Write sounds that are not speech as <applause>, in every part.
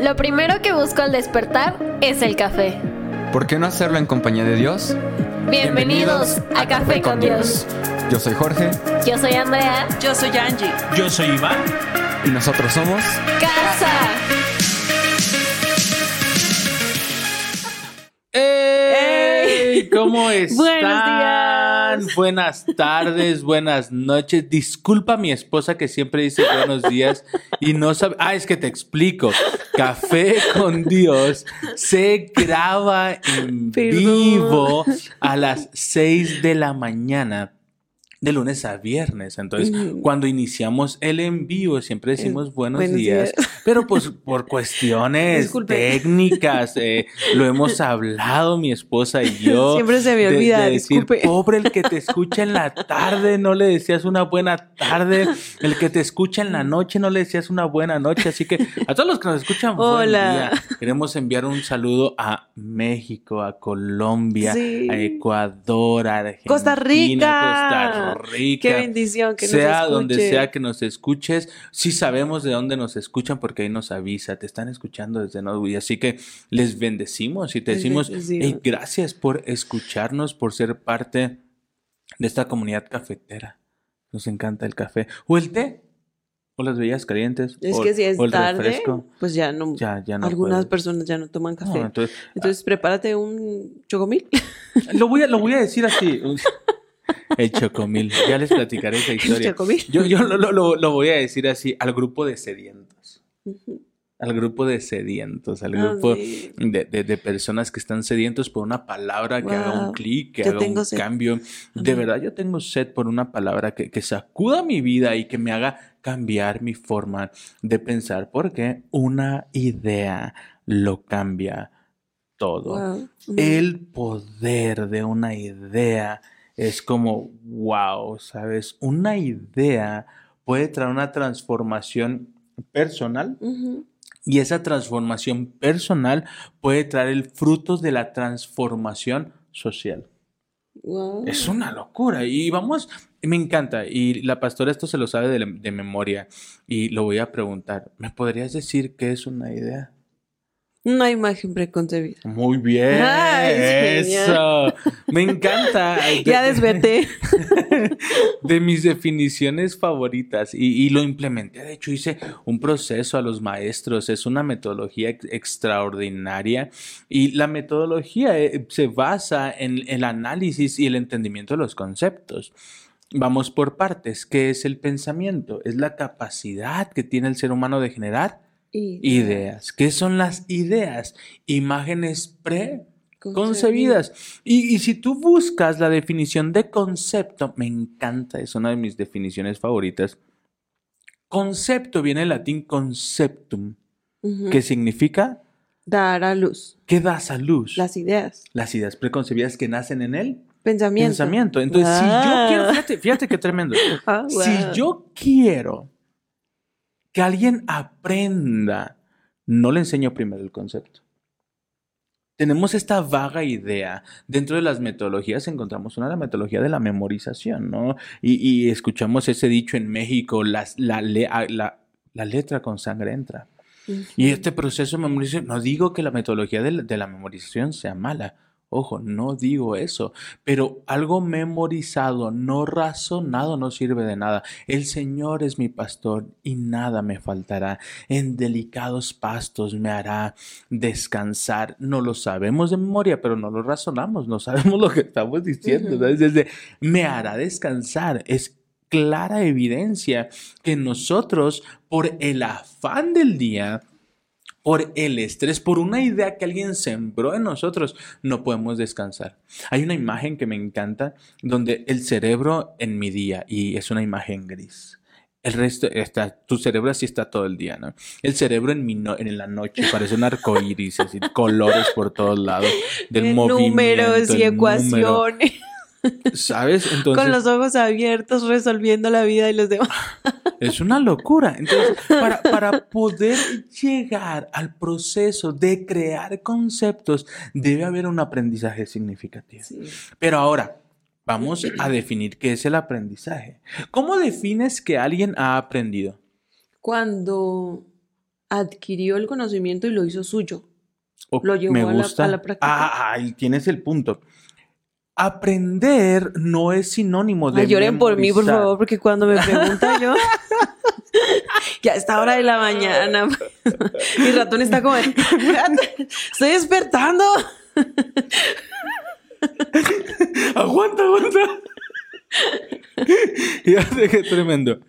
Lo primero que busco al despertar es el café. ¿Por qué no hacerlo en compañía de Dios? Bienvenidos a Café con Dios. Yo soy Jorge Yo soy Andrea. Yo soy Angie. Yo soy Iván. y nosotros somos... Casa. ¡Ey! <laughs> ¿Cómo están? días. Buenas tardes, buenas noches. Disculpa a mi esposa que siempre dice buenos días y no sabe. Ah, es que te explico. Café con Dios se graba en Perdón. vivo a las 6 de la mañana. De lunes a viernes. Entonces, cuando iniciamos el en vivo, siempre decimos buenos, buenos días. días. <laughs> Pero pues por cuestiones Disculpe. técnicas, eh, lo hemos <laughs> hablado mi esposa y yo. Siempre se me olvida, de decir, disculpe. <laughs> pobre el que te escucha en la tarde, no le decías una buena tarde. El que te escucha en la noche, no le decías una buena noche. Así que a todos los que nos escuchan, Hola. día. Queremos enviar un saludo a México, a Colombia, Sí. a Ecuador, a Argentina, Costa Rica. Costa Rica. Qué bendición que sea nos donde sea que nos escuches, sí sabemos de dónde nos escuchan porque ahí nos avisa, te están escuchando desde Norway, así que les bendecimos y te decimos bendecimos. "Hey, gracias por escucharnos, por ser parte de esta comunidad cafetera. Nos encanta el café o el té o las bebidas calientes Es o, que si es tarde, refresco. pues ya no. Ya, ya no algunas personas ya no toman café. No, entonces, Entonces, prepárate un chocomil. lo voy a, lo voy a decir así. El chocomil. Ya les platicaré esa historia. chocomil. Yo, yo lo, lo- lo- voy a decir así, al grupo de sedientos. Al grupo de sedientos, al Ah, grupo sí. de, de- de personas que están sedientos por una palabra que haga un clic, que Yo haga un sed. cambio. De verdad, yo tengo sed por una palabra que, que sacuda mi vida y que me haga cambiar mi forma de pensar, porque una idea lo cambia todo. Wow. El poder de una idea es como, wow, ¿sabes? Una idea puede traer una transformación personal y esa transformación personal puede traer el fruto de la transformación social. Wow. Es una locura y vamos, me encanta y la pastora esto se lo sabe de, de memoria y lo voy a preguntar, ¿me podrías decir qué es una idea? Una imagen preconcebida. Muy bien. Ay, eso. Me encanta. Ya desperté. <laughs> de mis definiciones favoritas y, y lo implementé. De hecho, hice un proceso a los maestros. Es una metodología ex- extraordinaria y la metodología eh, se basa en el análisis y el entendimiento de los conceptos. Vamos por partes. ¿Qué es el pensamiento? Es la capacidad que tiene el ser humano de generar ideas. ¿Qué son las ideas? Imágenes pre Concebidas. concebidas. Y, y si tú buscas la definición de concepto, me encanta, es una de mis definiciones favoritas. Concepto viene del latín conceptum, que significa Dar a luz. que das a luz. Las ideas. Las ideas preconcebidas que nacen en el Pensamiento. pensamiento. Entonces, si yo Ah. quiero, fíjate, fíjate qué tremendo. <laughs> Ah, wow. Si yo quiero que alguien aprenda, no le enseño primero el concepto. Tenemos esta vaga idea. Dentro de las metodologías encontramos una, la metodología de la memorización, ¿no? Y, y escuchamos ese dicho en México, las- la, la- la letra con sangre entra. Y este proceso de memorización, no digo que la metodología de la, de la memorización sea mala, ojo, no digo eso, pero algo memorizado, no razonado, no sirve de nada. El Señor es mi pastor y nada me faltará. En delicados pastos me hará descansar. No lo sabemos de memoria, pero no lo razonamos, no sabemos <laughs> lo que estamos diciendo. Me hará descansar. Es clara evidencia que nosotros, por el afán del día, por el estrés, por una idea que alguien sembró en nosotros, no podemos descansar. Hay una imagen que me encanta donde el cerebro en mi día, y es una imagen gris. El resto está, tu cerebro así está todo el día, ¿no? El cerebro en, mi no- en la noche parece un arco iris, así, <laughs> colores por todos lados, del Eh, movimiento. Números y número, ecuaciones. ¿Sabes? Entonces, Con los ojos abiertos resolviendo la vida de los demás. Es una locura. Entonces, para, para poder llegar al proceso de crear conceptos, debe haber un aprendizaje significativo. Pero ahora, vamos a definir qué es el aprendizaje. ¿Cómo defines que alguien ha aprendido? Cuando adquirió el conocimiento y lo hizo suyo. Lo llevó me a la- gusta. a la práctica. Ah, ahí tienes el punto. Aprender no es sinónimo de Ay, lloren por mí, por favor, porque cuando me pregunta yo, <laughs> ya a esta hora de la mañana, <laughs> mi ratón está como, "Espérate, estoy despertando. <laughs> aguanta, aguanta. Fíjate qué tremendo.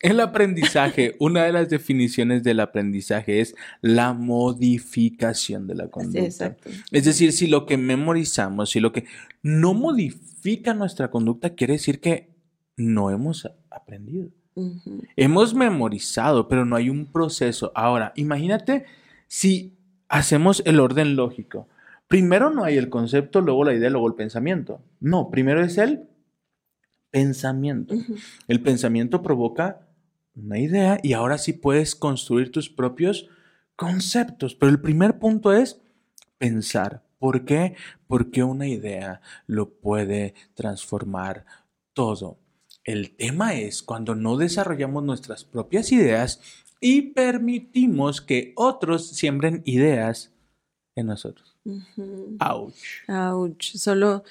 El aprendizaje, <laughs> una de las definiciones del aprendizaje es la modificación de la conducta. exacto. Es decir, si lo que memorizamos, si lo que no modifica nuestra conducta, quiere decir que no hemos aprendido. Hemos memorizado, pero no hay un proceso. Ahora, imagínate si hacemos el orden lógico. Primero no hay el concepto, luego la idea, luego el pensamiento. No, primero es el pensamiento. El pensamiento provoca una idea y ahora sí puedes construir tus propios conceptos. Pero el primer punto es pensar. ¿Por qué? Porque una idea lo puede transformar todo. El tema es cuando no desarrollamos nuestras propias ideas y permitimos que otros siembren ideas en nosotros. Ujú. Ouch. Ouch, solo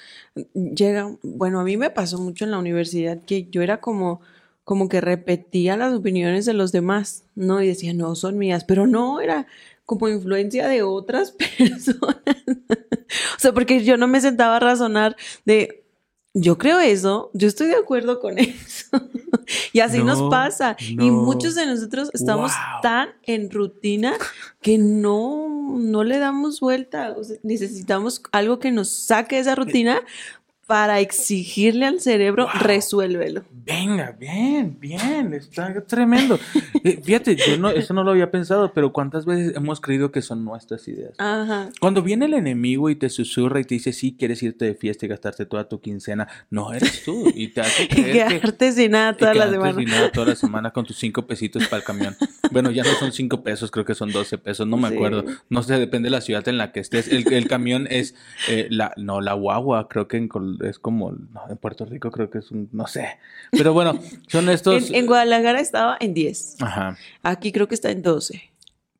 llega, bueno, a mí me pasó mucho en la universidad que yo era como, como que repetía las opiniones de los demás, ¿no? Y decía, no, son mías, pero no, era como influencia de otras <laughs> personas. o sea, porque yo no me sentaba a razonar de, yo creo eso, yo estoy de acuerdo con <laughs> eso. y así nos No, pasa. Y no. muchos de nosotros estamos Wow. tan en rutina que no, no le damos vuelta. O sea, necesitamos algo que nos saque de esa rutina para exigirle al cerebro, Wow. resuélvelo. Venga, bien, bien, está tremendo. Eh, Fíjate, yo no, eso no lo había pensado, pero ¿cuántas veces hemos creído que son nuestras ideas? Ajá. Cuando viene el enemigo y te susurra y te dice, sí, quieres irte de fiesta y gastarte toda tu quincena, no eres tú. Y te hace <laughs> Y creer que, quedarte sin nada y toda la semana. sin nada toda la semana con tus cinco pesitos para el camión. Bueno, ya no son cinco pesos, creo que son 12 pesos, no me Sí. acuerdo. No sé, depende de la ciudad en la que estés. El, el camión es, eh, la, no, la guagua, creo que en es como, no, en Puerto Rico creo que es un, no sé. Pero bueno, son <laughs> estos... En, en Guadalajara estaba en 10. Ajá. Aquí creo que está en 12.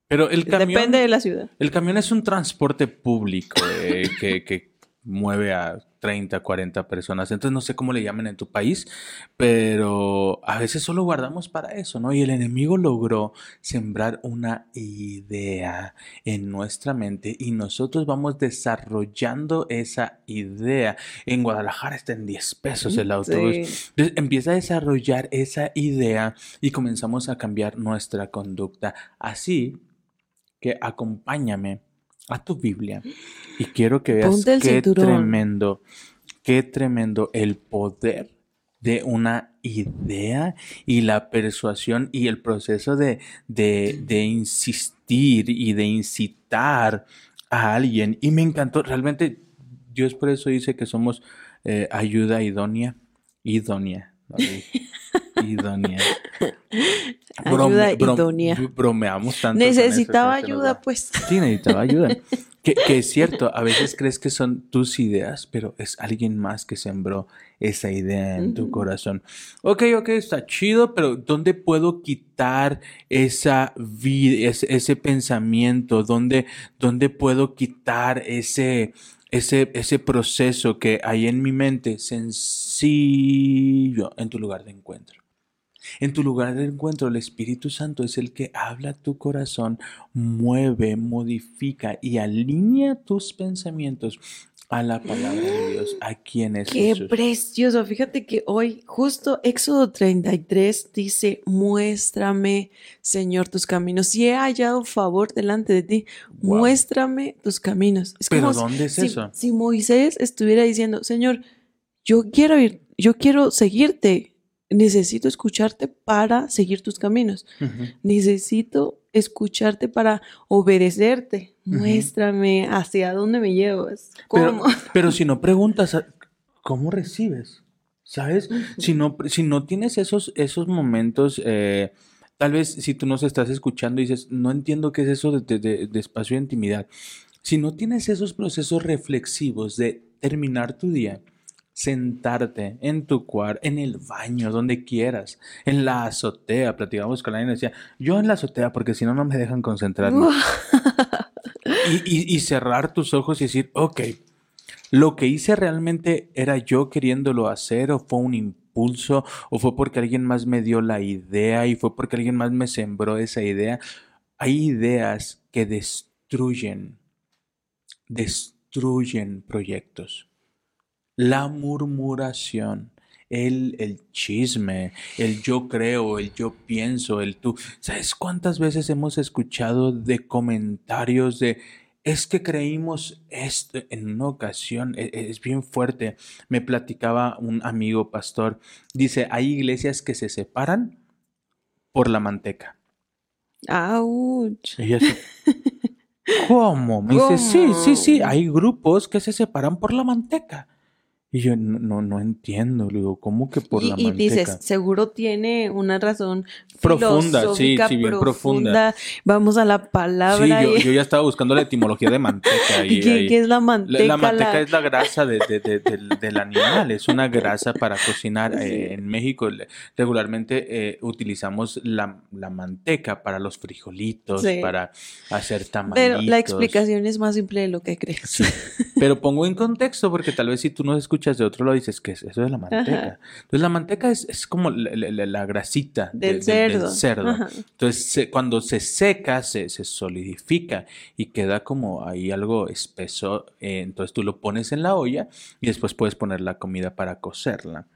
Pero el camión... Depende de la ciudad. El camión es un transporte público eh, que, que mueve a 30, 40 personas. Entonces no sé cómo le llaman en tu país, pero a veces solo guardamos para eso, ¿no? Y el enemigo logró sembrar una idea en nuestra mente y nosotros vamos desarrollando esa idea. En Guadalajara está en 10 pesos el autobús. Sí. Entonces empieza a desarrollar esa idea y comenzamos a cambiar nuestra conducta. Así que acompáñame a tu Biblia y quiero que veas Ponte el qué cinturón. tremendo, qué tremendo el poder de una idea y la persuasión y el proceso de, de, de insistir y de incitar a alguien. Y me encantó, realmente Dios por eso dice que somos eh, ayuda idónea, idónea. <laughs> idónea. <laughs> Ayuda idónea. Bromeamos tanto. eso Necesitaba ayuda, pues. Sí, necesitaba ayuda. <laughs> Que, que es cierto, a veces crees que son tus ideas, pero es alguien más que sembró esa idea en tu corazón. Ok, ok, está chido, pero ¿dónde puedo quitar esa vida, ese, ese pensamiento? ¿Dónde, ¿Dónde puedo quitar ese, ese, ese proceso que hay en mi mente? Sencillo, en tu lugar de encuentro. En tu lugar de encuentro, el Espíritu Santo es el que habla tu corazón, mueve, modifica y alinea tus pensamientos a la palabra de <gasps> Dios, a quien es Qué Jesús. precioso. Fíjate que hoy, justo Éxodo 33 dice, muéstrame, Señor, tus caminos. Si he hallado favor delante de ti, Wow. muéstrame tus caminos. Es Pero como si- ¿dónde es eso? si Moisés estuviera diciendo, Señor, yo quiero ir, yo quiero seguirte. Necesito escucharte para seguir tus caminos. Necesito escucharte para obedecerte. Muéstrame hacia dónde me llevas. Pero, ¿Cómo? <laughs> pero si no preguntas, ¿a- ¿cómo recibes? ¿Sabes? Si no, si no tienes esos, esos momentos, eh, tal vez si tú nos estás escuchando y dices, no entiendo qué es eso de, de- de- de espacio de intimidad. Si no tienes esos procesos reflexivos de terminar tu día, sentarte en tu cuarto, en el baño, donde quieras, en la azotea. Platicamos con la niña y decía, yo en la azotea porque si no, no me dejan concentrarme. <laughs> y, cerrar tus ojos y decir, ok, lo que hice realmente era yo queriéndolo hacer o fue un impulso o fue porque alguien más me dio la idea y fue porque alguien más me sembró esa idea. Hay ideas que destruyen, destruyen proyectos. La murmuración, el, el chisme, el yo creo, el yo pienso, el tú. ¿Sabes cuántas veces hemos escuchado de comentarios de es que creímos esto en una ocasión, e- e- es bien fuerte. Me platicaba un amigo pastor, dice, hay iglesias que se separan por la manteca. ¡Auch! Y yo así, <laughs> ¿Cómo? Me dice, sí, sí, sí, ¿Cómo? hay grupos que se separan por la manteca. Y yo no, no, no entiendo, le digo, ¿cómo que por y, la y manteca? dices, seguro tiene una razón Profunda, sí, sí, bien profunda. Vamos a la Sí, palabra. yo, y- yo ya estaba buscando la etimología de manteca. <laughs> Y, ¿Qué, ahí- qué es la manteca? la manteca La- es la grasa de- de- de- del, del animal, es una grasa para cocinar. Eh, en México regularmente eh, utilizamos la, la manteca para los frijolitos, Sí. para hacer Pero tamalitos. la explicación es más simple de lo que crees. Sí, <laughs> pero pongo en contexto porque tal vez si tú no escuchas de otro lado dices que es eso de la manteca. Ajá. Entonces la manteca es, es como la, la- la- la grasita de- Del de- cerdo. cerdo. Entonces se- cuando se seca se, se solidifica y queda como ahí algo espeso. eh, entonces tú lo pones en la olla y después puedes poner la comida para cocerla.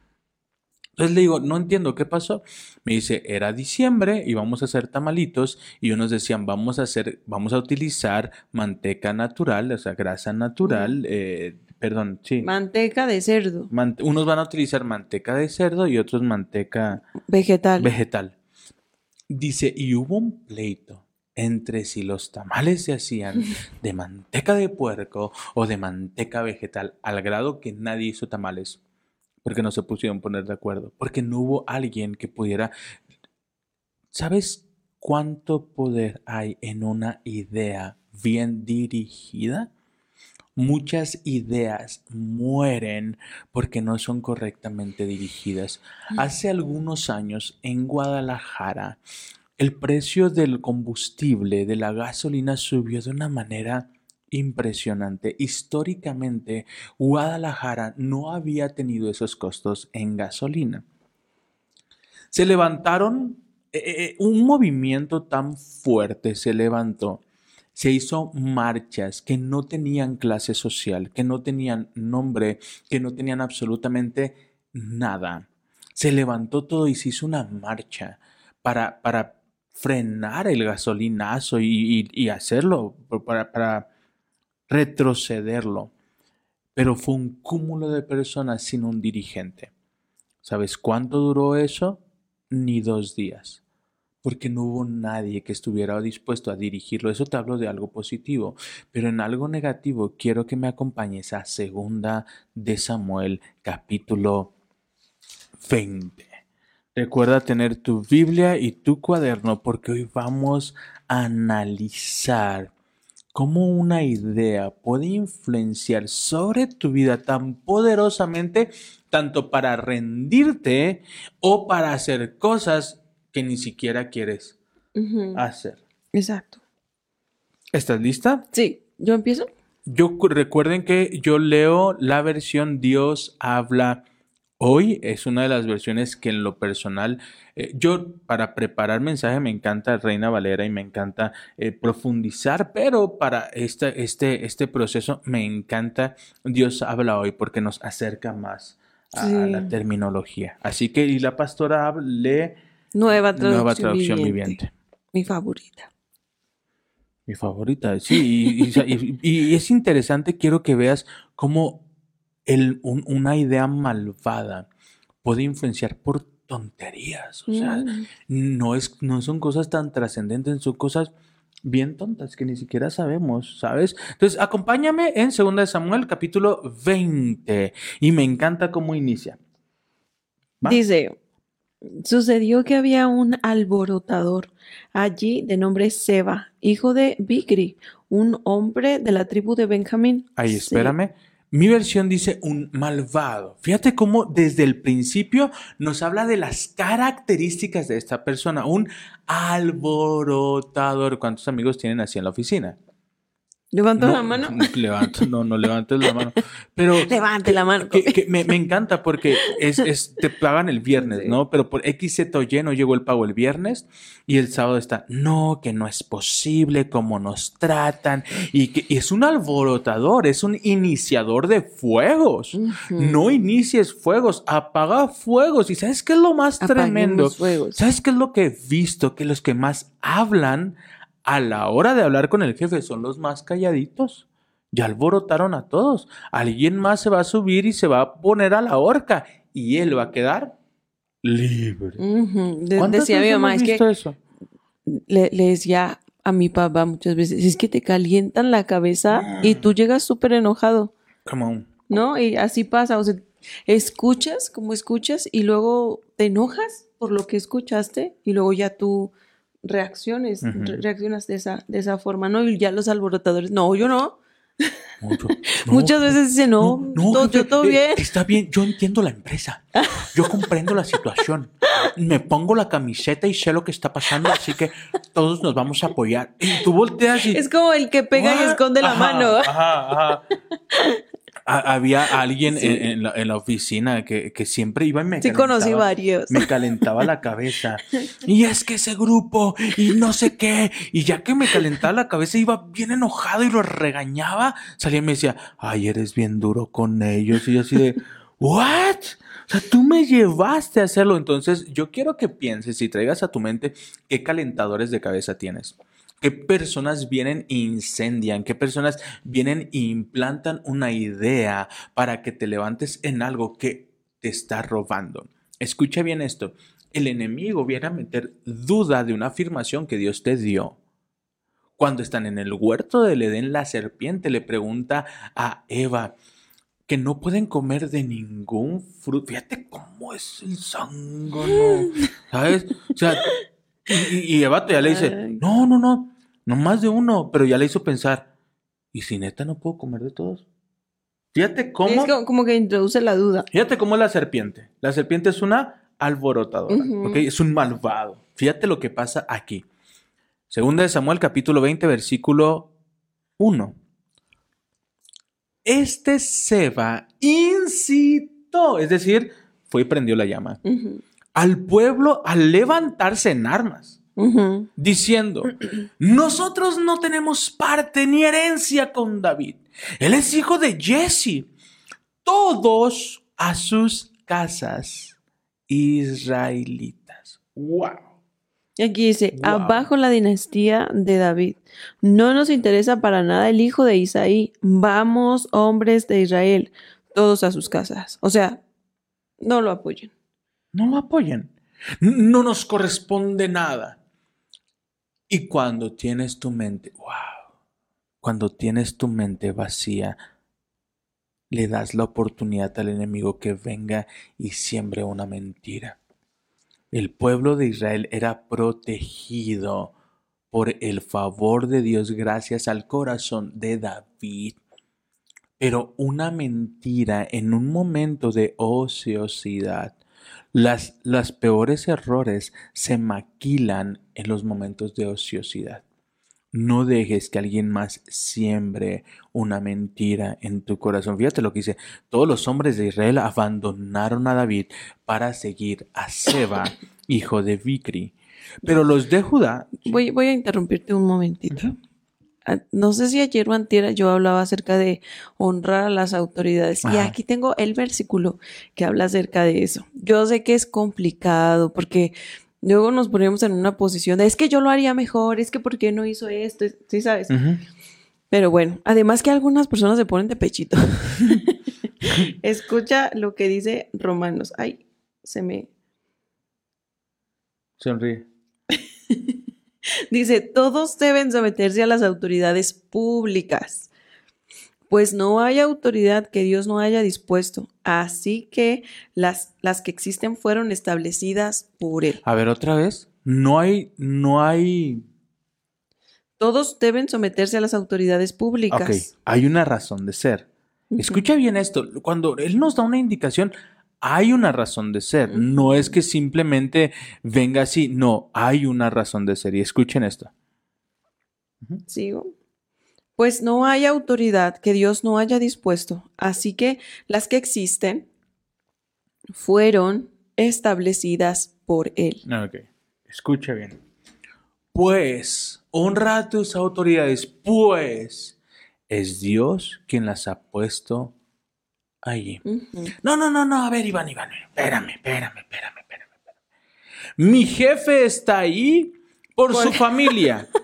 Entonces le digo, no entiendo qué pasó. Me dice, era diciembre y vamos a hacer tamalitos y unos decían, vamos a hacer, vamos a utilizar manteca natural, o sea, grasa natural, eh, perdón, sí. Manteca de cerdo, Man- unos van a utilizar manteca de cerdo y otros manteca vegetal. vegetal. Dice, y hubo un pleito entre si los tamales se hacían de <laughs> manteca de puerco o de manteca vegetal, al grado que nadie hizo tamales, porque no se pusieron poner de acuerdo, porque no hubo alguien que pudiera... ¿Sabes cuánto poder hay en una idea bien dirigida? Muchas ideas mueren porque no son correctamente dirigidas. Hace algunos años en Guadalajara el precio del combustible, de la gasolina, subió de una manera impresionante. Históricamente, Guadalajara no había tenido esos costos en gasolina. Se levantaron, eh, eh, un movimiento tan fuerte se levantó. Se hizo marchas que no tenían clase social, que no tenían nombre, que no tenían absolutamente nada. Se levantó todo y se hizo una marcha para, para frenar el gasolinazo y, hacerlo, para retrocederlo. Pero fue un cúmulo de personas sin un dirigente. ¿Sabes cuánto duró eso? Ni dos días. Porque no hubo nadie que estuviera dispuesto a dirigirlo. Eso te hablo de algo positivo. Pero en algo negativo quiero que me acompañes a segunda de Samuel, capítulo 20. Recuerda tener tu Biblia y tu cuaderno porque hoy vamos a analizar cómo una idea puede influenciar sobre tu vida tan poderosamente, tanto para rendirte o para hacer cosas que ni siquiera quieres hacer. Exacto. ¿Estás lista? Sí, ¿yo empiezo? Yo cu- recuerden que yo leo la versión Dios habla hoy. Es una de las versiones que en lo personal, eh, yo para preparar mensaje me encanta Reina Valera y me encanta eh, profundizar, pero para este, este, este proceso me encanta Dios habla hoy porque nos acerca más a, Sí. la terminología. Así que, y la pastora lee Nueva traducción, Nueva Traducción viviente. Viviente. Mi favorita. Mi favorita, sí, y, y- y- y es interesante, quiero que veas cómo el- un- una idea malvada puede influenciar por tonterías, o sea, Mm. no, es, no son cosas tan trascendentes, son cosas bien tontas que ni siquiera sabemos, ¿sabes? Entonces, acompáñame en 2 de Samuel, capítulo 20, y me encanta cómo inicia. ¿Va? Dice, sucedió que había un alborotador allí de nombre Seba, hijo de Bigri, un hombre de la tribu de Benjamín. Ahí, espérame. Mi versión dice un malvado. Fíjate cómo desde el principio nos habla de las características de esta persona. Un alborotador. ¿Cuántos amigos tienen así en la oficina? Levanto No, la mano. Levanto, no, no levantes la mano. Pero <laughs> Levante la mano. que- que me, me encanta porque es, es- te pagan el viernes, Sí. ¿no? Pero por X, Z o Y no llegó el pago el viernes y el sábado está, no, que no es posible, cómo nos tratan. Y que y es un alborotador, es un iniciador de fuegos. Ujú. No inicies fuegos, apaga fuegos. ¿Y sabes qué es lo más Apaguemos tremendo? fuegos. ¿Sabes qué es lo que he visto? Que los que más hablan a la hora de hablar con el jefe son los más calladitos. Ya alborotaron a todos. Alguien más se va a subir y se va a poner a la horca y él va a quedar libre. Ujú. De- ¿Cuántas decía mi mamá, es que eso? le, le decía a mi papá muchas veces, es que te calientan la cabeza y tú llegas súper enojado, Come on. ¿no? Y así pasa, o sea, escuchas como escuchas y luego te enojas por lo que escuchaste y luego ya tú reacciones, re- reaccionas de esa, de esa forma, ¿no? Y ya los alborotadores, no, yo no. Mucho. <laughs> No, Muchas veces dicen, no, todo, jefe, yo todo eh, bien. Está bien, yo entiendo la empresa. <laughs> Yo comprendo la situación. Me pongo la camiseta y sé lo que está pasando, así que todos nos vamos a apoyar. Y tú volteas y. Es como el que pega y What? esconde la Ajá, mano. Ajá, ajá. Ha- Había alguien Sí. en, en la, en la oficina que, que siempre iba y me Sí conocí calentaba- varios. Me calentaba la cabeza. <laughs> Y es que ese grupo, y no sé qué. Y ya que me calentaba la cabeza, iba bien enojado y lo regañaba. Salía y me decía, ay, eres bien duro con ellos. Y yo así de, ¿what? O sea, tú me llevaste a hacerlo. Entonces, yo quiero que pienses y traigas a tu mente qué calentadores de cabeza tienes. ¿Qué personas vienen e incendian? ¿Qué personas vienen e implantan una idea para que te levantes en algo que te está robando? Escucha bien esto. El enemigo viene a meter duda de una afirmación que Dios te dio. Cuando están en el huerto del Edén, la serpiente le pregunta a Eva que no pueden comer de ningún fruto. Fíjate cómo es el zángano. <laughs> ¿Sabes? O sea, y, Eva ya le dice, no, no, no, no más de uno, pero ya le hizo pensar, ¿y si neta no puedo comer de todos? Fíjate cómo, Es como, como que introduce la duda. fíjate cómo es la serpiente. La serpiente es una alborotadora. ¿ok? Es un malvado. Fíjate lo que pasa aquí. Segunda de Samuel, capítulo 20, versículo 1. Este Seba incitó, es decir, fue y prendió la llama, al pueblo a levantarse en armas diciendo, nosotros no tenemos parte ni herencia con David. Él es hijo de Jesse. Todos a sus casas israelitas. ¡Wow! Y aquí dice, Wow. abajo la dinastía de David. No nos interesa para nada el hijo de Isaí. Vamos, hombres de Israel, todos a sus casas. O sea, no lo apoyen. No lo apoyan. N- No nos corresponde nada. Y cuando tienes tu mente, wow, cuando tienes tu mente vacía, le das la oportunidad al enemigo que venga y siembre una mentira. El pueblo de Israel era protegido por el favor de Dios gracias al corazón de David. Pero una mentira en un momento de ociosidad. Las, las peores errores se maquilan en los momentos de ociosidad. No dejes que alguien más siembre una mentira en tu corazón. Fíjate lo que dice. Todos los hombres de Israel abandonaron a David para seguir a Seba, hijo de Vicri. Pero los de Judá... Voy, voy a interrumpirte un momentito. No sé si ayer o antier yo hablaba acerca de honrar a las autoridades. Y aquí tengo el versículo que habla acerca de eso. Yo sé que es complicado porque luego nos ponemos en una posición de es que yo lo haría mejor, es que ¿por qué no hizo esto? ¿Sí sabes? Pero bueno, además que algunas personas se ponen de pechito. <laughs> Escucha lo que dice Romanos. Ay, se me... Sonríe. <laughs> <laughs> Dice, todos deben someterse a las autoridades públicas, pues no hay autoridad que Dios no haya dispuesto. Así que las, las que existen fueron establecidas por Él. A ver, otra vez. No hay, no hay Todos deben someterse a las autoridades públicas. Ok, hay una razón de ser. Escucha bien esto, cuando Él nos da una indicación, hay una razón de ser, no es que simplemente venga así, no, hay una razón de ser. Y escuchen esto. Sigo. Pues no hay autoridad que Dios no haya dispuesto, así que las que existen fueron establecidas por Él. Ok, escucha bien. Pues, honra a tus autoridades, pues es Dios quien las ha puesto allí. No, no, no, no, a ver, Iván, Iván, espérame, espérame, espérame, espérame. espérame. Mi jefe está ahí por su familia. <laughs>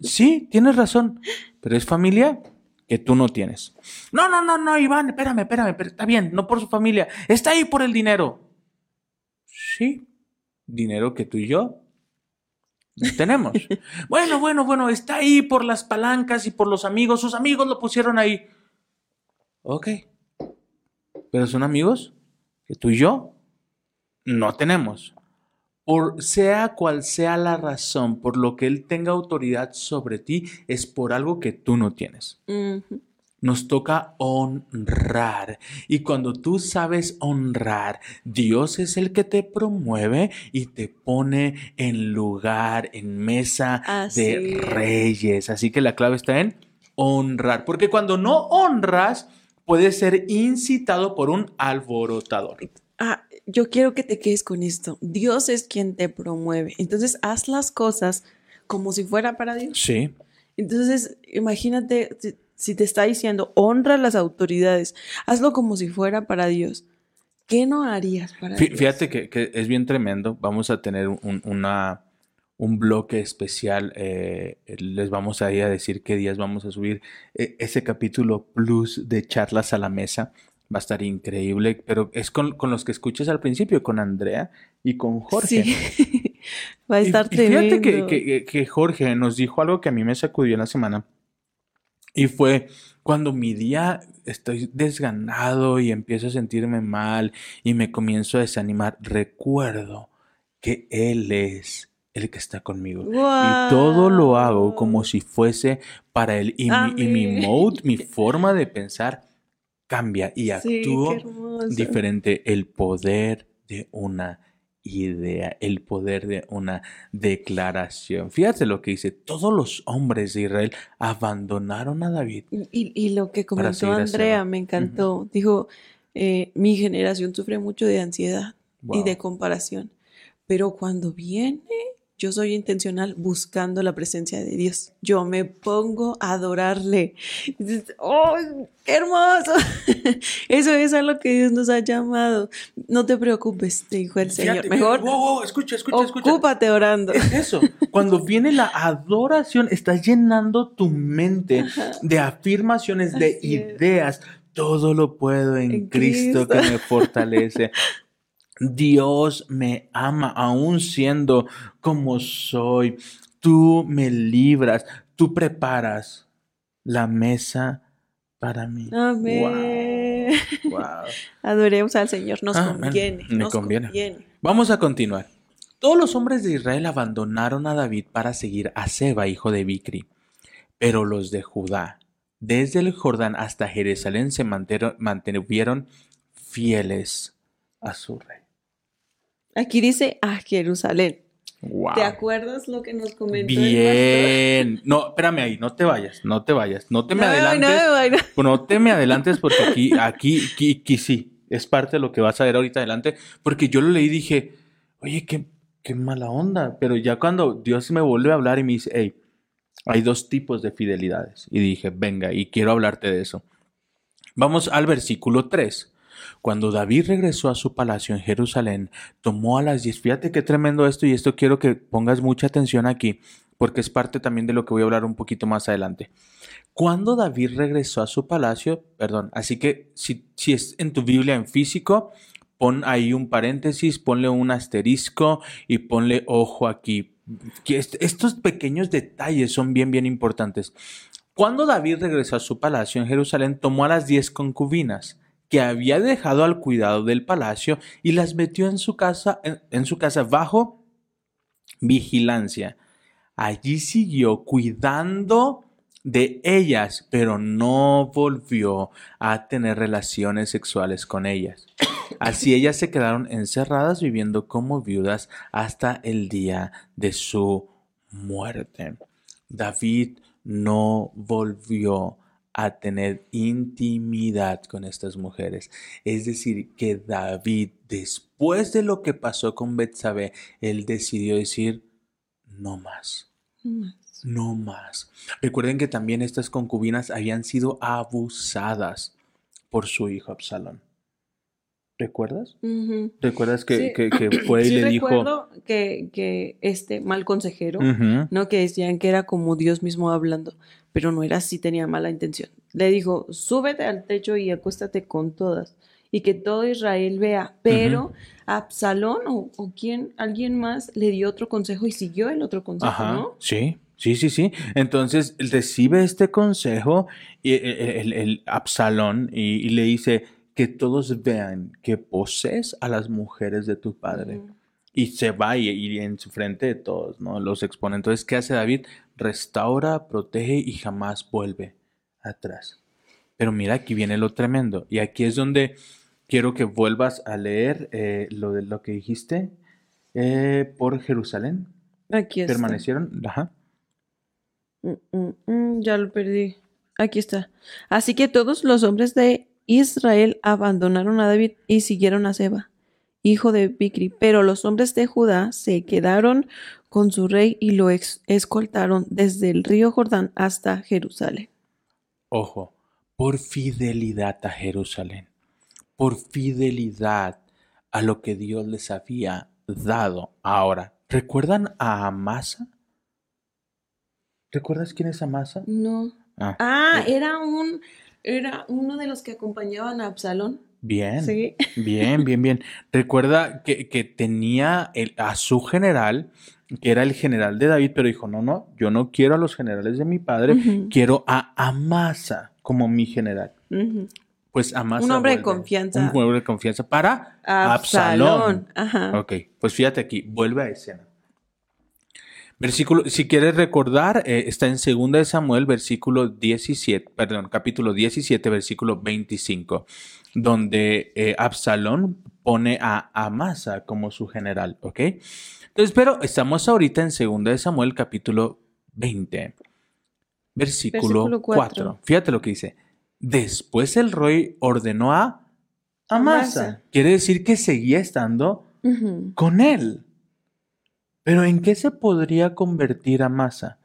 Sí, tienes razón, pero es familia que tú no tienes. No, no, no, no, Iván, espérame, espérame, pero está bien, no por su familia, está ahí por el dinero. Sí, dinero que tú y yo no tenemos. <laughs> bueno, bueno, bueno, está ahí por las palancas y por los amigos, sus amigos lo pusieron ahí. Ok, pero son amigos que tú y yo no tenemos. Por sea cual sea la razón por lo que Él tenga autoridad sobre ti, es por algo que tú no tienes. Nos toca honrar. Y cuando tú sabes honrar, Dios es el que te promueve y te pone en lugar, en mesa Así de es. reyes. Así que la clave está en honrar. Porque cuando no honras, puedes ser incitado por un alborotador. Ah, yo quiero que te quedes con esto. Dios es quien te promueve. Entonces, haz las cosas como si fuera para Dios. Sí. Entonces, imagínate si, te está diciendo, honra a las autoridades, hazlo como si fuera para Dios. ¿Qué no harías para Fí- Dios? Fíjate que, que es bien tremendo. Vamos a tener un, una, un bloque especial. eh, les vamos a ir a decir qué días vamos a subir eh, ese capítulo plus de charlas a la mesa. Va a estar increíble, pero es con, con los que escuchas al principio, con Andrea y con Jorge. Sí. <laughs> Va a Y- estar y, fíjate que, tremendo. que- que Jorge nos dijo algo que a mí me sacudió en la semana. Y fue cuando mi día estoy desganado y empiezo a sentirme mal y me comienzo a desanimar, recuerdo que Él es el que está conmigo. Y todo lo hago como si fuese para Él. Y, mi, y mi mode, mi <laughs> forma de pensar cambia y actúo diferente. El poder de una idea, el poder de una declaración. Fíjate lo que dice, todos los hombres de Israel abandonaron a David. Y, y lo que comentó Andrea me encantó. Dijo, eh, mi generación sufre mucho de ansiedad y de comparación, pero cuando viene, yo soy intencional buscando la presencia de Dios. Yo me pongo a adorarle. Dices, ¡Oh, qué hermoso! <laughs> Eso es a lo que Dios nos ha llamado. No te preocupes, te dijo el Señor. Fíjate, Mejor wow, wow, escucha, escucha, escucha. ocúpate orando. Es eso. Cuando viene la adoración, estás llenando tu mente de afirmaciones, de es. ideas. Todo lo puedo en, En Cristo, Cristo. que me fortalece. Dios me ama aún siendo como soy. Tú me libras, tú preparas la mesa para mí. Amén. Wow, wow. <laughs> Adoremos al Señor, nos Amén. conviene. Me nos conviene. conviene. Vamos a continuar. Todos los hombres de Israel abandonaron a David para seguir a Seba, hijo de Bicri. Pero los de Judá, desde el Jordán hasta Jerusalén, se mantuvieron fieles a su rey. Aquí dice a Jerusalén. Wow. ¿Te acuerdas lo que nos comentó? el Bien. No, espérame ahí, no te vayas, no te vayas, no te me? No, adelantes. no, no. No te me adelantes porque aquí, aquí, aquí, aquí sí, es parte de lo que vas a ver ahorita adelante, porque yo lo leí y dije, oye, qué, qué mala onda, pero ya cuando Dios me vuelve a hablar y me dice, hey, hay dos tipos de fidelidades, y dije, venga, y quiero hablarte de eso. Vamos al versículo 3. Cuando David regresó a su palacio en Jerusalén, tomó a las diez. Fíjate qué tremendo esto, y esto quiero que pongas mucha atención aquí, porque es parte también de lo que voy a hablar un poquito más adelante. Cuando David regresó a su palacio, perdón, así que si, si es en tu Biblia en físico, pon ahí un paréntesis, ponle un asterisco y ponle ojo aquí. Estos pequeños detalles son bien, bien importantes. Cuando David regresó a su palacio en Jerusalén, tomó a las diez concubinas que había dejado al cuidado del palacio y las metió en su casa, en, su casa bajo vigilancia. Allí siguió cuidando de ellas, pero no volvió a tener relaciones sexuales con ellas. Así ellas se quedaron encerradas viviendo como viudas hasta el día de su muerte. David no volvió a tener intimidad con estas mujeres. Es decir, que David, después de lo que pasó con Betsabé, él decidió decir, no más. No más. Recuerden que también estas concubinas habían sido abusadas por su hijo Absalón. ¿Recuerdas? ¿Recuerdas que, Sí. que- que <clears throat> fue y Sí le dijo... recuerdo que, que este mal consejero. ¿no? Que decían que era como Dios mismo hablando, pero no era así, tenía mala intención. Le dijo, súbete al techo y acuéstate con todas y que todo Israel vea, pero Absalón o, o quién, alguien más le dio otro consejo y siguió el otro consejo, Ajá, ¿no? sí, sí, sí, sí. Entonces él recibe este consejo, y el, el- el Absalón, y, y le dice que todos vean que posees a las mujeres de tu padre. Y se va y, y en su frente de todos, ¿no? Los expone. Entonces, ¿qué hace David? Restaura, protege y jamás vuelve atrás. Pero mira, aquí viene lo tremendo. Y aquí es donde quiero que vuelvas a leer eh, lo de lo que dijiste. Eh, por Jerusalén Aquí está. permanecieron. Ajá. Mm, mm, mm, ya lo perdí. Aquí está. Así que todos los hombres de Israel abandonaron a David y siguieron a Seba, hijo de Bicri. Pero los hombres de Judá se quedaron con su rey y lo escoltaron desde el río Jordán hasta Jerusalén. Ojo, por fidelidad a Jerusalén, por fidelidad a lo que Dios les había dado. Ahora, ¿recuerdan a Amasa? ¿Recuerdas quién es Amasa? No. Ah, Ah, eh, era un, era uno de los que acompañaban a Absalón. bien, Sí. bien, bien, bien. Recuerda que, que tenía el- a su general, que era el general de David, pero dijo, no, no, yo no quiero a los generales de mi padre, quiero a Amasa como mi general. Pues Amasa Un hombre de confianza. Un hombre de confianza para Absalón. Absalón. Ajá. Ok, pues fíjate aquí, vuelve a escena. Versículo, si quieres recordar, eh, está en 2 de Samuel, versículo 17, perdón, capítulo 17, versículo 25, donde eh, Absalón pone a Amasa como su general, ¿ok? Entonces, pero estamos ahorita en 2 de Samuel, capítulo 20, versículo, Versículo 4. cuatro. Fíjate lo que dice. Después el rey ordenó a Amasa. Amasa. Quiere decir que seguía estando con él. Pero ¿en qué se podría convertir Amasa?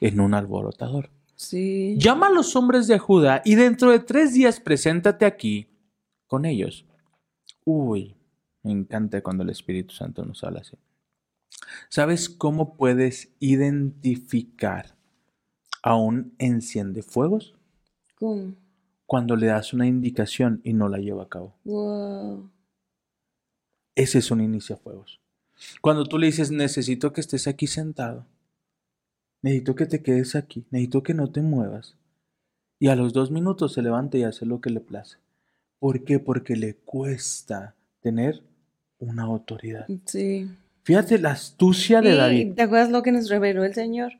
En un alborotador. Sí. Llama a los hombres de Judá y dentro de tres días preséntate aquí con ellos. Uy, me encanta cuando el Espíritu Santo nos habla así. ¿Sabes cómo puedes identificar a un enciende fuegos? ¿Cómo? Cuando le das una indicación y no la lleva a cabo. Wow. Ese es un iniciafuegos. Cuando tú le dices, necesito que estés aquí sentado, necesito que te quedes aquí, necesito que no te muevas. Y a los dos minutos se levanta y hace lo que le place. ¿Por qué? Porque le cuesta tener una autoridad. Sí. Fíjate la astucia de Y, David. ¿Te acuerdas lo que nos reveló el Señor?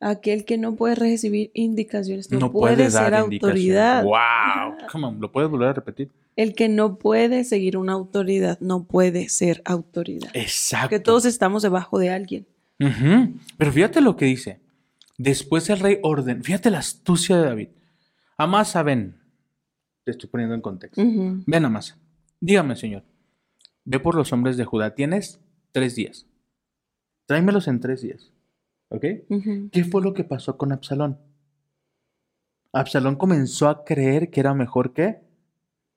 Aquel que no puede recibir indicaciones, no, No puede, puede ser dar autoridad. ¡Wow! Come on, ¿lo puedes volver a repetir? El que no puede seguir una autoridad, no puede ser autoridad. Exacto. Que todos estamos debajo de alguien. Pero fíjate lo que dice. Después el rey orden. Fíjate la astucia de David. Amasa, ven. Te estoy poniendo en contexto. Ven, Amasa. Dígame, señor. Ve por los hombres de Judá. Tienes tres días. Tráemelos en tres días. ¿Ok? Ujú. ¿Qué fue lo que pasó con Absalón? Absalón comenzó a creer que era mejor que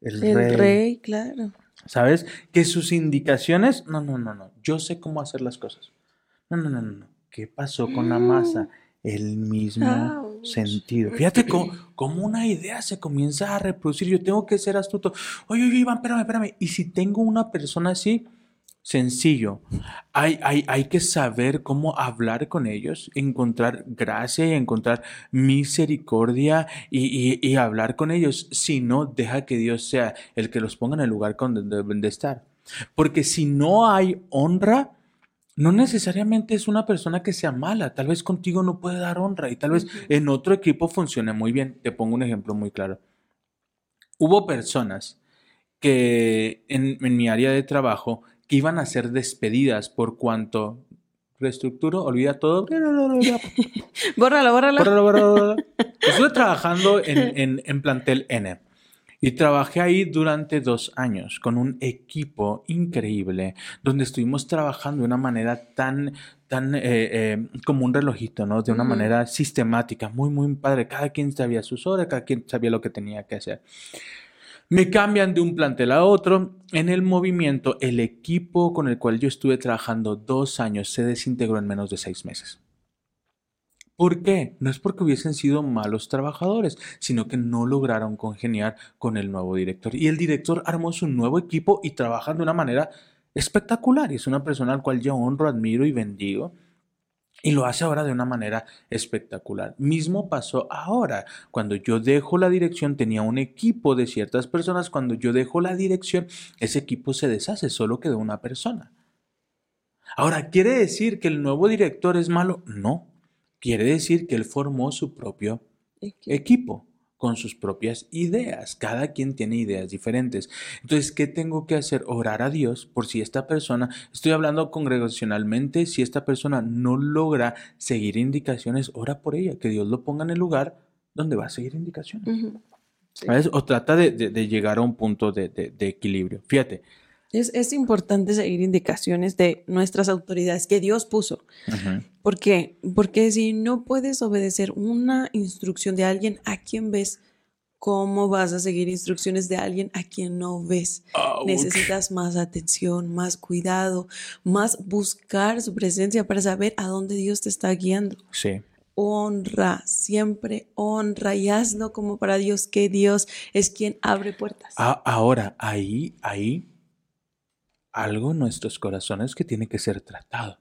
el, El rey. rey. claro. ¿Sabes? Que sus indicaciones, no, no, no, no, yo sé cómo hacer las cosas. No, no, no, no, no. ¿Qué pasó con la masa? El mismo Ouch. sentido. Fíjate cómo, cómo una idea se comienza a reproducir. Yo tengo que ser astuto. Oye, oye, Iván, espérame, espérame. Y si tengo una persona así, sencillo. Hay, hay, hay que saber cómo hablar con ellos, encontrar gracia y encontrar misericordia y, y- y hablar con ellos. Si no, deja que Dios sea el que los ponga en el lugar donde deben de estar. Porque si no hay honra, no necesariamente es una persona que sea mala, tal vez contigo no puede dar honra y tal vez en otro equipo funcione muy bien. Te pongo un ejemplo muy claro. Hubo personas que en, en mi área de trabajo que iban a ser despedidas por cuanto reestructuro, olvida todo. <laughs> Bórralo, bórralo. Bórralo, bórralo. <laughs> Estuve trabajando en, en- en plantel N y trabajé ahí durante dos años con un equipo increíble donde estuvimos trabajando de una manera tan, tan eh, eh, como un relojito, ¿no? De una manera sistemática, muy, muy padre. Cada quien sabía sus horas, cada quien sabía lo que tenía que hacer. Me cambian de un plantel a otro. En el movimiento, el equipo con el cual yo estuve trabajando dos años se desintegró en menos de seis meses. ¿Por qué? No es porque hubiesen sido malos trabajadores, sino que no lograron congeniar con el nuevo director. Y el director armó su nuevo equipo y trabajan de una manera espectacular. Y es una persona al cual yo honro, admiro y bendigo. Y lo hace ahora de una manera espectacular. Mismo pasó ahora. Cuando yo dejo la dirección, tenía un equipo de ciertas personas. Cuando yo dejo la dirección, ese equipo se deshace, solo quedó una persona. Ahora, ¿quiere decir que el nuevo director es malo? No. Quiere decir que él formó su propio equipo con sus propias ideas. Cada quien tiene ideas diferentes. Entonces, ¿qué tengo que hacer? Orar a Dios por si esta persona, estoy hablando congregacionalmente, si esta persona no logra seguir indicaciones, ora por ella, que Dios lo ponga en el lugar donde va a seguir indicaciones. Sí. ¿Sabes? O trata de, de- de llegar a un punto de, de- de equilibrio. Fíjate. Es, es importante seguir indicaciones de nuestras autoridades que Dios puso. ¿Por qué? Porque si no puedes obedecer una instrucción de alguien a quien ves, ¿cómo vas a seguir instrucciones de alguien a quien no ves? Ouch. Necesitas más atención, más cuidado, más buscar su presencia para saber a dónde Dios te está guiando. Sí. Honra, siempre honra y hazlo como para Dios, que Dios es quien abre puertas. A- ahora, ahí, ahí, algo en nuestros corazones que tiene que ser tratado.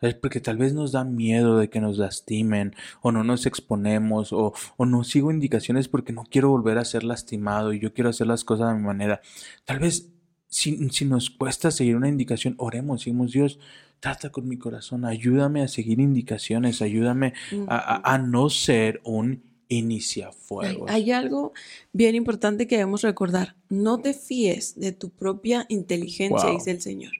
Es porque tal vez nos da miedo de que nos lastimen, o no nos exponemos, o, o no sigo indicaciones porque no quiero volver a ser lastimado y yo quiero hacer las cosas a mi manera. Tal vez si, si nos cuesta seguir una indicación, oremos, digamos, Dios, trata con mi corazón, ayúdame a seguir indicaciones, ayúdame a, a- a no ser un Hay, iniciafuegos. hay algo bien importante que debemos recordar. No te fíes de tu propia inteligencia, Wow. dice el Señor.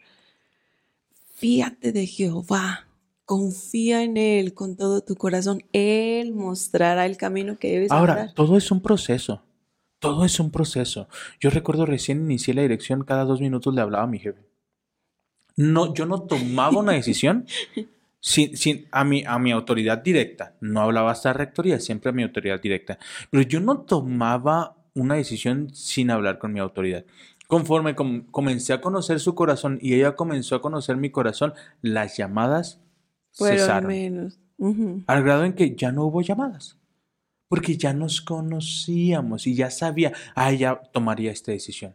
Fíate de Jehová. Confía en Él con todo tu corazón. Él mostrará el camino que debes Ahora, andar. todo es un proceso. Todo es un proceso. Yo recuerdo recién inicié la dirección, cada dos minutos le hablaba a mi jefe. No, yo no tomaba una decisión <laughs> sin, sin- a, mi, a mi autoridad directa. No hablaba hasta rectoría, siempre a mi autoridad directa. Pero yo no tomaba una decisión sin hablar con mi autoridad. Conforme com- comencé a conocer su corazón y ella comenzó a conocer mi corazón, las llamadas Fueron cesaron menos. Ujú. al grado en que ya no hubo llamadas, porque ya nos conocíamos y ya sabía, ah, ella tomaría esta decisión.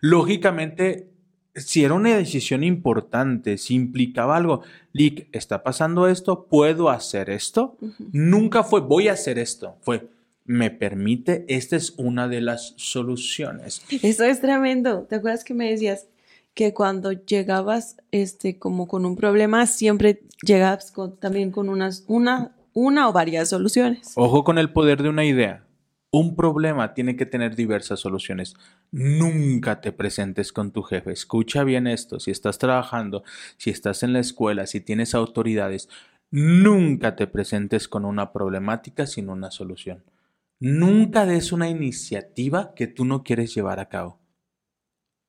Lógicamente, si era una decisión importante, si implicaba algo, Lick, está pasando esto, puedo hacer esto, nunca fue, voy a hacer esto, fue, me permite, esta es una de las soluciones. Eso es tremendo. ¿Te acuerdas que me decías que cuando llegabas este como con un problema siempre llegabas con- también con unas una una o varias soluciones? Ojo con el poder de una idea. Un problema tiene que tener diversas soluciones. Nunca te presentes con tu jefe. Escucha bien esto. Si estás trabajando, si estás en la escuela, si tienes autoridades, nunca te presentes con una problemática sin una solución. Nunca des una iniciativa que tú no quieres llevar a cabo.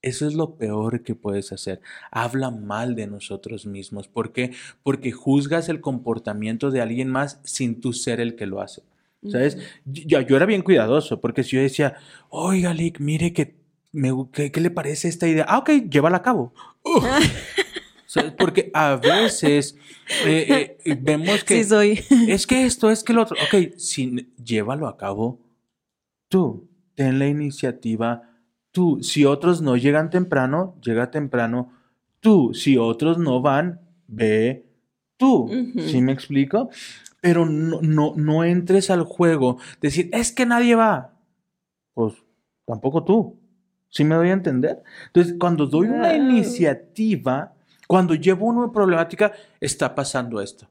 Eso es lo peor que puedes hacer. Habla mal de nosotros mismos. ¿Por qué? Porque juzgas el comportamiento de alguien más sin tú ser el que lo hace. ¿Sabes? Yo, yo era bien cuidadoso porque si yo decía, oiga, Lick, mire que me, ¿qué, qué le parece esta idea? Ah, ok, llévala a cabo. <laughs> Porque a veces eh, eh, vemos que Sí soy. <laughs> es que esto, es que lo otro. Ok, si, llévalo a cabo tú. Ten la iniciativa tú. Si otros no llegan temprano, llega temprano tú. Si otros no van, ve tú. Ujú. ¿Sí me explico? Pero no, no, no entres al juego. Decir, es que nadie va. Pues tampoco tú. ¿Sí me doy a entender? Entonces, cuando doy una Wow. iniciativa, Cuando llevo una problemática, está pasando esto.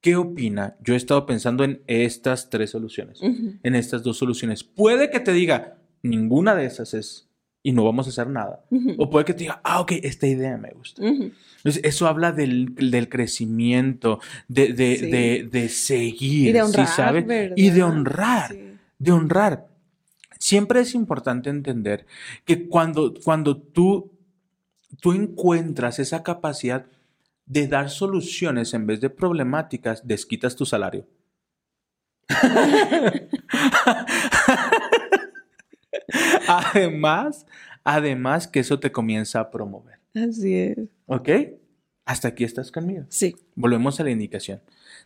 ¿Qué opina? Yo he estado pensando en estas tres soluciones, Ujú. en estas dos soluciones. Puede que te diga, ninguna de esas es y no vamos a hacer nada. Ujú. O puede que te diga, ah, ok, esta idea me gusta. Entonces, eso habla del, del crecimiento, de, de, Sí. de, de seguir, Y de honrar, ¿sí sabe? ¿verdad? Y de honrar, Sí. de honrar. Siempre es importante entender que cuando, cuando tú, tú encuentras esa capacidad de dar soluciones en vez de problemáticas, desquitas tu salario. <laughs> <laughs> además, además que eso te comienza a promover. Así es. ¿Ok? Hasta aquí estás conmigo. Sí. Volvemos a la indicación.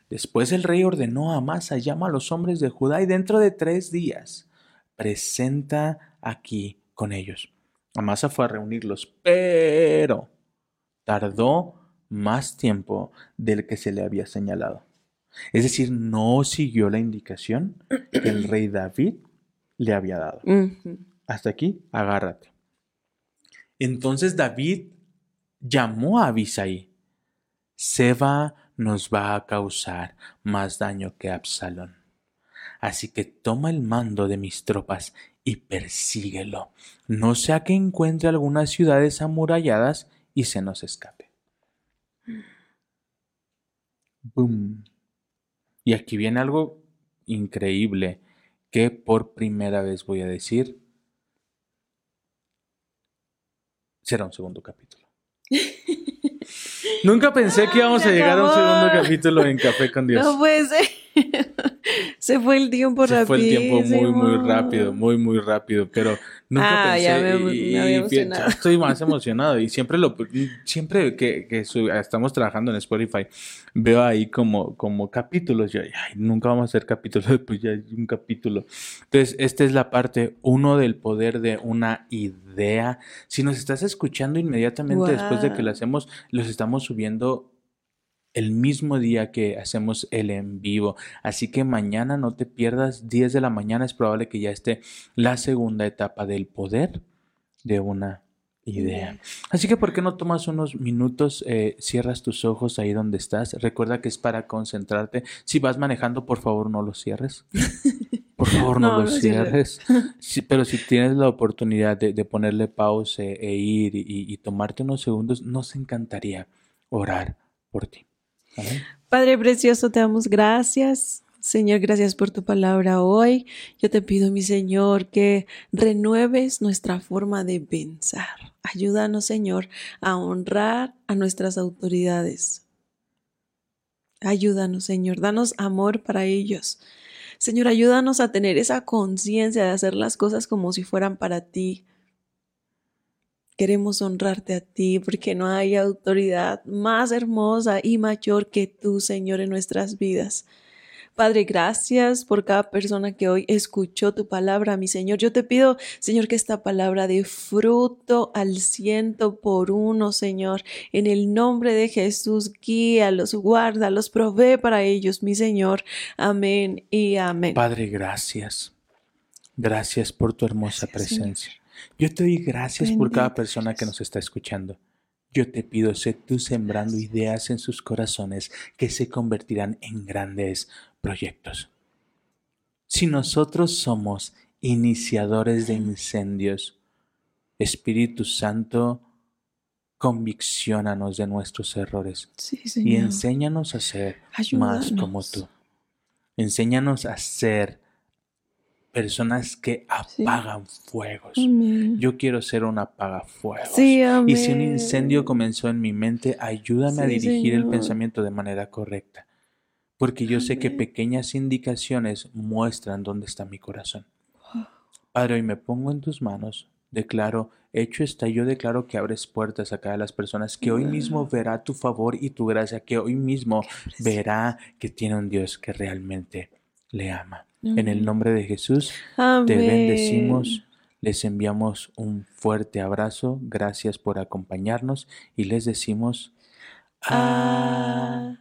Después el rey ordenó a Amasa, llama a los hombres de Judá y dentro de tres días presenta aquí con ellos. Amasa fue a reunirlos, pero tardó más tiempo del que se le había señalado. Es decir, no siguió la indicación que el rey David le había dado. Hasta aquí, agárrate. Entonces David llamó a Abisai. Seba nos va a causar más daño que Absalón. Así que toma el mando de mis tropas y persíguelo. No sea que encuentre algunas ciudades amuralladas y se nos escape. Boom. Y aquí viene algo increíble que por primera vez voy a decir. Será un segundo capítulo. <laughs> Nunca pensé que íbamos a se llegar a un segundo capítulo en Café con <laughs> Dios. No puede ser. <laughs> Se fue el tiempo Se fue el tiempo muy, muy rápido, muy, muy rápido, pero nunca Ah, pensé. ya me- y- me había y emocionado. ya estoy más emocionado y siempre lo, siempre que, estamos trabajando en Spotify, veo ahí como, como capítulos. Yo, ay, nunca vamos a hacer capítulos, <laughs> pues ya hay un capítulo. Entonces, esta es la parte uno del poder de una idea. Si nos estás escuchando inmediatamente después de que lo hacemos, los estamos subiendo el mismo día que hacemos el en vivo. Así que mañana no te pierdas, 10 de la mañana es probable que ya esté la segunda etapa del poder de una idea. Así que, ¿por qué no tomas unos minutos, eh, cierras tus ojos ahí donde estás? Recuerda que es para concentrarte. Si vas manejando, por favor, no los cierres. <laughs> Por favor, no, no cierres. cierres. <laughs> Sí, pero si tienes la oportunidad de, de ponerle pausa e ir y- y tomarte unos segundos, nos encantaría orar por ti. Padre precioso, te damos gracias. Señor, gracias por tu palabra hoy. Yo te pido, mi Señor, que renueves nuestra forma de pensar. Ayúdanos, Señor, a honrar a nuestras autoridades. Ayúdanos, Señor, danos amor para ellos. Señor, ayúdanos a tener esa conciencia de hacer las cosas como si fueran para ti. Queremos honrarte a ti porque no hay autoridad más hermosa y mayor que tú, Señor, en nuestras vidas. Padre, gracias por cada persona que hoy escuchó tu palabra, mi Señor. Yo te pido, Señor, que esta palabra dé fruto al ciento por uno, Señor. En el nombre de Jesús, guíalos, guárdalos, provee para ellos, mi Señor. Amén y amén. Padre, gracias. Gracias por tu hermosa Gracias, Señor. Yo te doy gracias por cada persona que nos está escuchando. Yo te pido, sé tú sembrando ideas en sus corazones que se convertirán en grandes proyectos. Si nosotros somos iniciadores de incendios, Espíritu Santo, convicciónanos de nuestros errores Sí, y enséñanos a ser más como tú. Enséñanos a ser personas que Sí. apagan fuegos. Amén. Yo quiero ser un apagafuegos. Sí. Y si un incendio comenzó en mi mente, ayúdame a dirigir el pensamiento de manera correcta. Porque yo sé que pequeñas indicaciones muestran dónde está mi corazón. Padre, hoy me pongo en tus manos. Declaro, hecho está, yo declaro que abres puertas a cada las personas, que hoy mismo verá tu favor y tu gracia, que hoy mismo verá que tiene un Dios que realmente le ama. En el nombre de Jesús, te bendecimos, les enviamos un fuerte abrazo, gracias por acompañarnos y les decimos Adiós.